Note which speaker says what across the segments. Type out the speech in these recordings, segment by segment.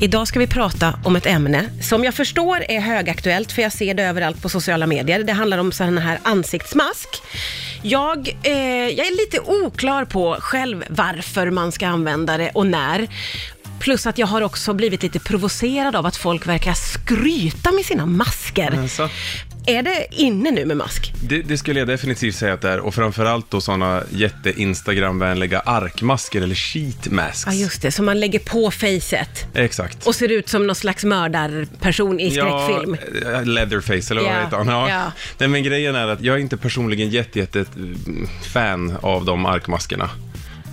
Speaker 1: Idag ska vi prata om ett ämne som jag förstår är högaktuellt, för jag ser det överallt på sociala medier. Det handlar om sådana här ansiktsmask. Jag, eh, jag är lite oklar på själv varför man ska använda det och när. Plus att jag har också blivit lite provocerad av att folk verkar skryta med sina masker.
Speaker 2: Alltså,
Speaker 1: är det inne nu med mask?
Speaker 2: det, det skulle jag definitivt säga att det är och framförallt då sådana jätte-Instagram-vänliga arkmasker eller sheet masks.
Speaker 1: Ja, just det. Som man lägger på facet
Speaker 2: Exakt.
Speaker 1: och ser ut som någon slags mördarperson i skräckfilm.
Speaker 2: Ja, eh, Leatherface eller vad
Speaker 1: Ja,
Speaker 2: heter han? Ja.
Speaker 1: ja.
Speaker 2: Nej, men grejen är att jag är inte personligen jätte, jätte mm, fan av de arkmaskerna.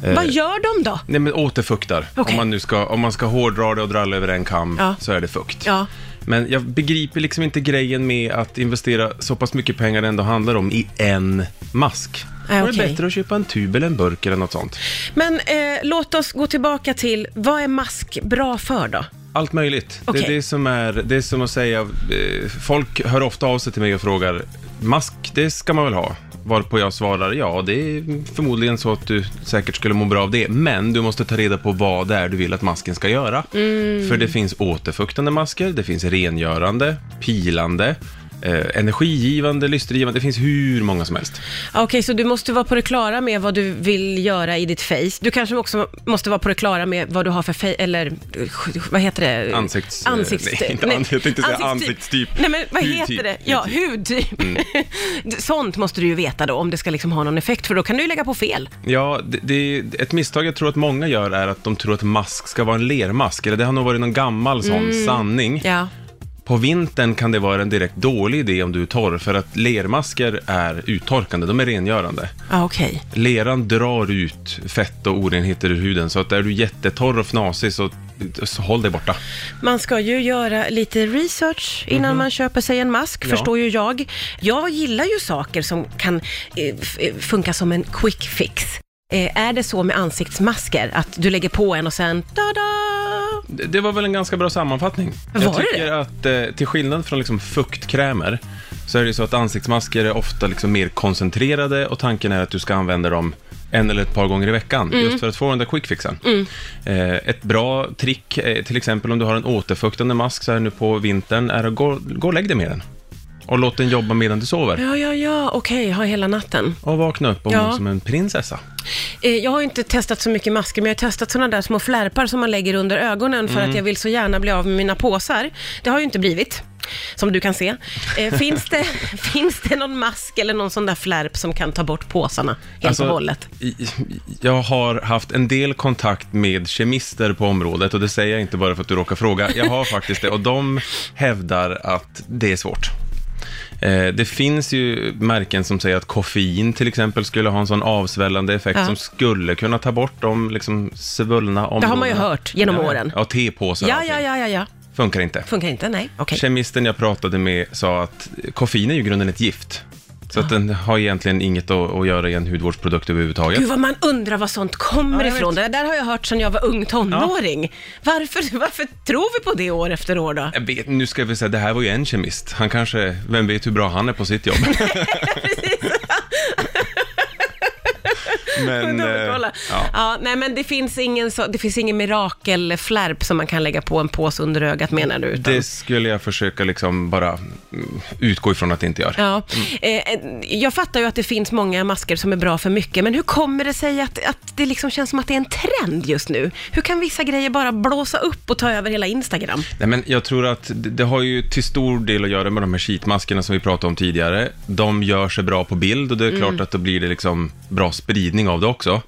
Speaker 2: Eh,
Speaker 1: Vad gör de då?
Speaker 2: Nej men återfuktar.
Speaker 1: Okej.
Speaker 2: Om, man nu ska, om man ska hårdra det och dra alla över en kam
Speaker 1: Ja.
Speaker 2: så är det fukt.
Speaker 1: Ja.
Speaker 2: Men jag begriper liksom inte grejen med att investera så pass mycket pengar det ändå handlar om i en mask.
Speaker 1: Nej,
Speaker 2: Då är det
Speaker 1: okej.
Speaker 2: bättre att köpa en tub eller en burk eller något sånt.
Speaker 1: Men eh, låt oss gå tillbaka till, vad är mask bra för då?
Speaker 2: Allt möjligt.
Speaker 1: Okej.
Speaker 2: Det är det som är, det är som att säga, eh, folk hör ofta av sig till mig och frågar, mask, det ska man väl ha? Varpå jag svarar, ja, det är förmodligen så att du säkert skulle må bra av det, men du måste ta reda på vad det är du vill att masken ska göra.
Speaker 1: Mm.
Speaker 2: För det finns återfuktande masker, det finns rengörande, pilande, eh, energigivande, lystergivande, det finns hur många som helst.
Speaker 1: Okej, så du måste vara på det klara med vad du vill göra i ditt face. Du kanske också måste vara på det klara med vad du har för face, eller eh, vad heter det?
Speaker 2: Ansikts...
Speaker 1: Ansikts...
Speaker 2: Nej, inte ansikts, jag tänkte säga
Speaker 1: ansiktstyp. Nej, men vad
Speaker 2: Hudtyp,
Speaker 1: heter det? Ja, hudtyp. Sånt måste du ju veta då, om det ska liksom ha någon effekt, för då kan du ju lägga på fel.
Speaker 2: Ja, det, det, ett misstag jag tror att många gör är att de tror att mask ska vara en lermask, eller det har nog varit någon gammal sån sanning.
Speaker 1: Mm. Ja.
Speaker 2: På vintern kan det vara en direkt dålig idé om du är torr, för att lermasker är uttorkande, de är rengörande.
Speaker 1: Ja, okej.
Speaker 2: Leran drar ut fett och orenheter ur huden, så att är du jättetorr och fnasig så, så håll dig borta.
Speaker 1: Man ska ju göra lite research innan
Speaker 2: Mhm.
Speaker 1: man köper sig en mask,
Speaker 2: Ja.
Speaker 1: förstår ju jag. Jag gillar ju saker som kan eh, eh, funka som en quick fix. Eh, är det så med ansiktsmasker, att du lägger på en och sen da-da?
Speaker 2: Det, det var väl en ganska bra sammanfattning.
Speaker 1: Var
Speaker 2: jag
Speaker 1: det
Speaker 2: tycker att eh, till skillnad från liksom fuktkrämer så är det ju så att ansiktsmasker är ofta liksom mer koncentrerade och tanken är att du ska använda dem en eller ett par gånger i veckan,
Speaker 1: Mm.
Speaker 2: just för att få den där quick fixen. Eh, ett bra trick, eh, till exempel om du har en återfuktande mask så här nu på vintern, är att gå, gå och lägg dig med den. Och låt den jobba medan du sover.
Speaker 1: Ja, ja, ja, okej, ha hela natten.
Speaker 2: Och vakna upp och
Speaker 1: Ja.
Speaker 2: må som en prinsessa.
Speaker 1: Eh, jag har inte testat så mycket masker, men jag har testat sådana där små flärpar som man lägger under ögonen för
Speaker 2: Mm.
Speaker 1: att jag vill så gärna bli av med mina påsar. Det har ju inte blivit. Som du kan se. Eh, finns, det, finns det någon mask eller någon sån där flärp som kan ta bort påsarna helt
Speaker 2: Alltså,
Speaker 1: och hållet?
Speaker 2: Jag har haft en del kontakt med kemister på området och det säger jag inte bara för att du råkar fråga. Jag har faktiskt det och de hävdar att det är svårt. Eh, Det finns ju märken som säger att koffein till exempel skulle ha en sån avsvällande effekt
Speaker 1: Ja.
Speaker 2: som skulle kunna ta bort de liksom svullna områdena.
Speaker 1: Det har man ju hört genom
Speaker 2: ja,
Speaker 1: åren.
Speaker 2: Ja, tepåsar
Speaker 1: Ja, ja, ja, ja, ja.
Speaker 2: Funkar inte.
Speaker 1: Funkar inte? Nej, okej.
Speaker 2: Kemisten jag pratade med sa att koffein är ju i grunden ett gift. Så att den har egentligen inget att, att göra i en hudvårdsprodukt överhuvudtaget.
Speaker 1: Gud vad man undrar var sånt kommer
Speaker 2: Ja, jag
Speaker 1: ifrån. Det där har jag hört sedan jag var ung tonåring. Varför, varför tror vi på det år efter år då?
Speaker 2: Jag vet, nu ska vi säga, det här var ju en kemist. Han kanske, vem vet hur bra han är på sitt jobb. Men, eh, ja.
Speaker 1: Ja. nej men det finns ingen, så, det finns ingen mirakelflärp som man kan lägga på en påse under ögat menar du? Utan...
Speaker 2: Det skulle jag försöka liksom bara mm, utgå ifrån att det inte gör.
Speaker 1: Ja, eh, jag fattar ju att det finns många masker som är bra för mycket, men hur kommer det sig att, att det liksom känns som att det är en trend just nu? Hur kan vissa grejer bara blåsa upp och ta över hela Instagram?
Speaker 2: Nej, men jag tror att det, det har ju till stor del att göra med de här sheetmaskerna som vi pratade om tidigare. De gör sig bra på bild och det är
Speaker 1: Mm.
Speaker 2: klart att då blir det liksom bra spridning av det också.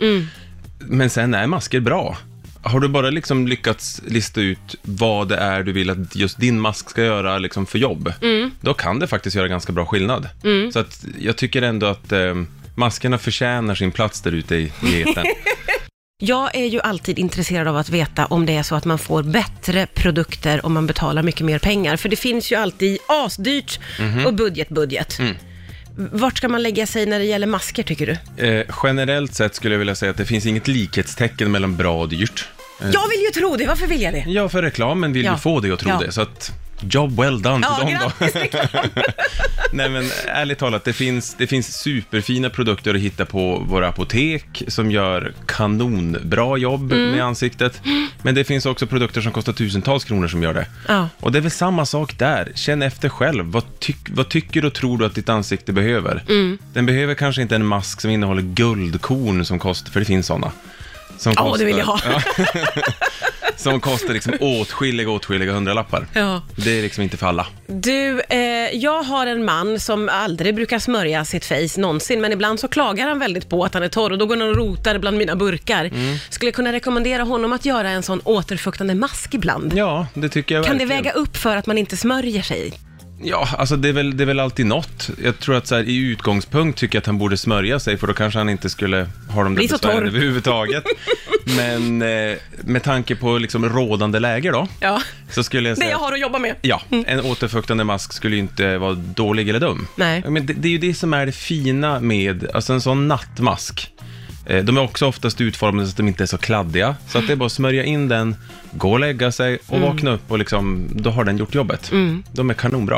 Speaker 2: Men sen är masker bra. Har du bara liksom lyckats lista ut vad det är du vill att just din mask ska göra liksom för jobb,
Speaker 1: Mm.
Speaker 2: då kan det faktiskt göra ganska bra skillnad. Så att jag tycker ändå att eh, maskerna förtjänar sin plats där ute i, i etern.
Speaker 1: Jag är ju alltid intresserad av att veta om det är så att man får bättre produkter om man betalar mycket mer pengar. För det finns ju alltid asdyrt och budget, budget. Vart ska man lägga sig när det gäller masker tycker du?
Speaker 2: Eh, generellt sett skulle jag vilja säga att det finns inget likhetstecken mellan bra och dyrt. Eh,
Speaker 1: Jag vill ju tro det, varför vill jag det?
Speaker 2: Ja, för reklamen vill
Speaker 1: Ja.
Speaker 2: ju få dig att tro
Speaker 1: Ja.
Speaker 2: det. Så att job well done till
Speaker 1: Ja,
Speaker 2: dem då. Nej men ärligt talat, det finns, det finns superfina produkter att hitta på våra apotek som gör kanonbra jobb
Speaker 1: Mm.
Speaker 2: med ansiktet. Men det finns också produkter som kostar tusentals kronor som gör det.
Speaker 1: Ja.
Speaker 2: Och det är väl samma sak där. Känn efter själv. Vad, tyck, vad tycker och tror du att ditt ansikte behöver?
Speaker 1: Mm.
Speaker 2: Den behöver kanske inte en mask som innehåller guldkorn som kostar, för det finns sådana. Som
Speaker 1: Ja, det vill jag ha.
Speaker 2: Ja, som kostar liksom åtskilliga, åtskilliga hundralappar.
Speaker 1: Ja.
Speaker 2: Det är liksom inte för alla.
Speaker 1: Du, eh, jag har en man som aldrig brukar smörja sitt face någonsin, men ibland så klagar han väldigt på att han är torr och då går han och rotar bland mina burkar.
Speaker 2: Mm.
Speaker 1: Skulle jag kunna rekommendera honom att göra en sån återfuktande mask ibland?
Speaker 2: Ja, det tycker jag
Speaker 1: Kan det
Speaker 2: verkligen.
Speaker 1: väga upp för att man inte smörjer sig?
Speaker 2: Ja, alltså det är, väl, det är väl alltid något. Jag tror att så här, i utgångspunkt tycker jag att han borde smörja sig, för då kanske han inte skulle ha de där
Speaker 1: Bli så
Speaker 2: besvären
Speaker 1: torr.
Speaker 2: överhuvudtaget. Men eh, med tanke på liksom rådande läge då,
Speaker 1: Ja,
Speaker 2: så skulle jag
Speaker 1: det
Speaker 2: säga...
Speaker 1: jag har att jobba med.
Speaker 2: Ja, en återfuktande mask skulle ju inte vara dålig eller dum.
Speaker 1: Nej.
Speaker 2: Men det, det är ju det som är det fina med, alltså en sån nattmask. Eh, De är också oftast utformade så att de inte är så kladdiga. Så att det är bara att smörja in den, gå och lägga sig och
Speaker 1: Mm.
Speaker 2: vakna upp och liksom, då har den gjort jobbet. De är kanonbra.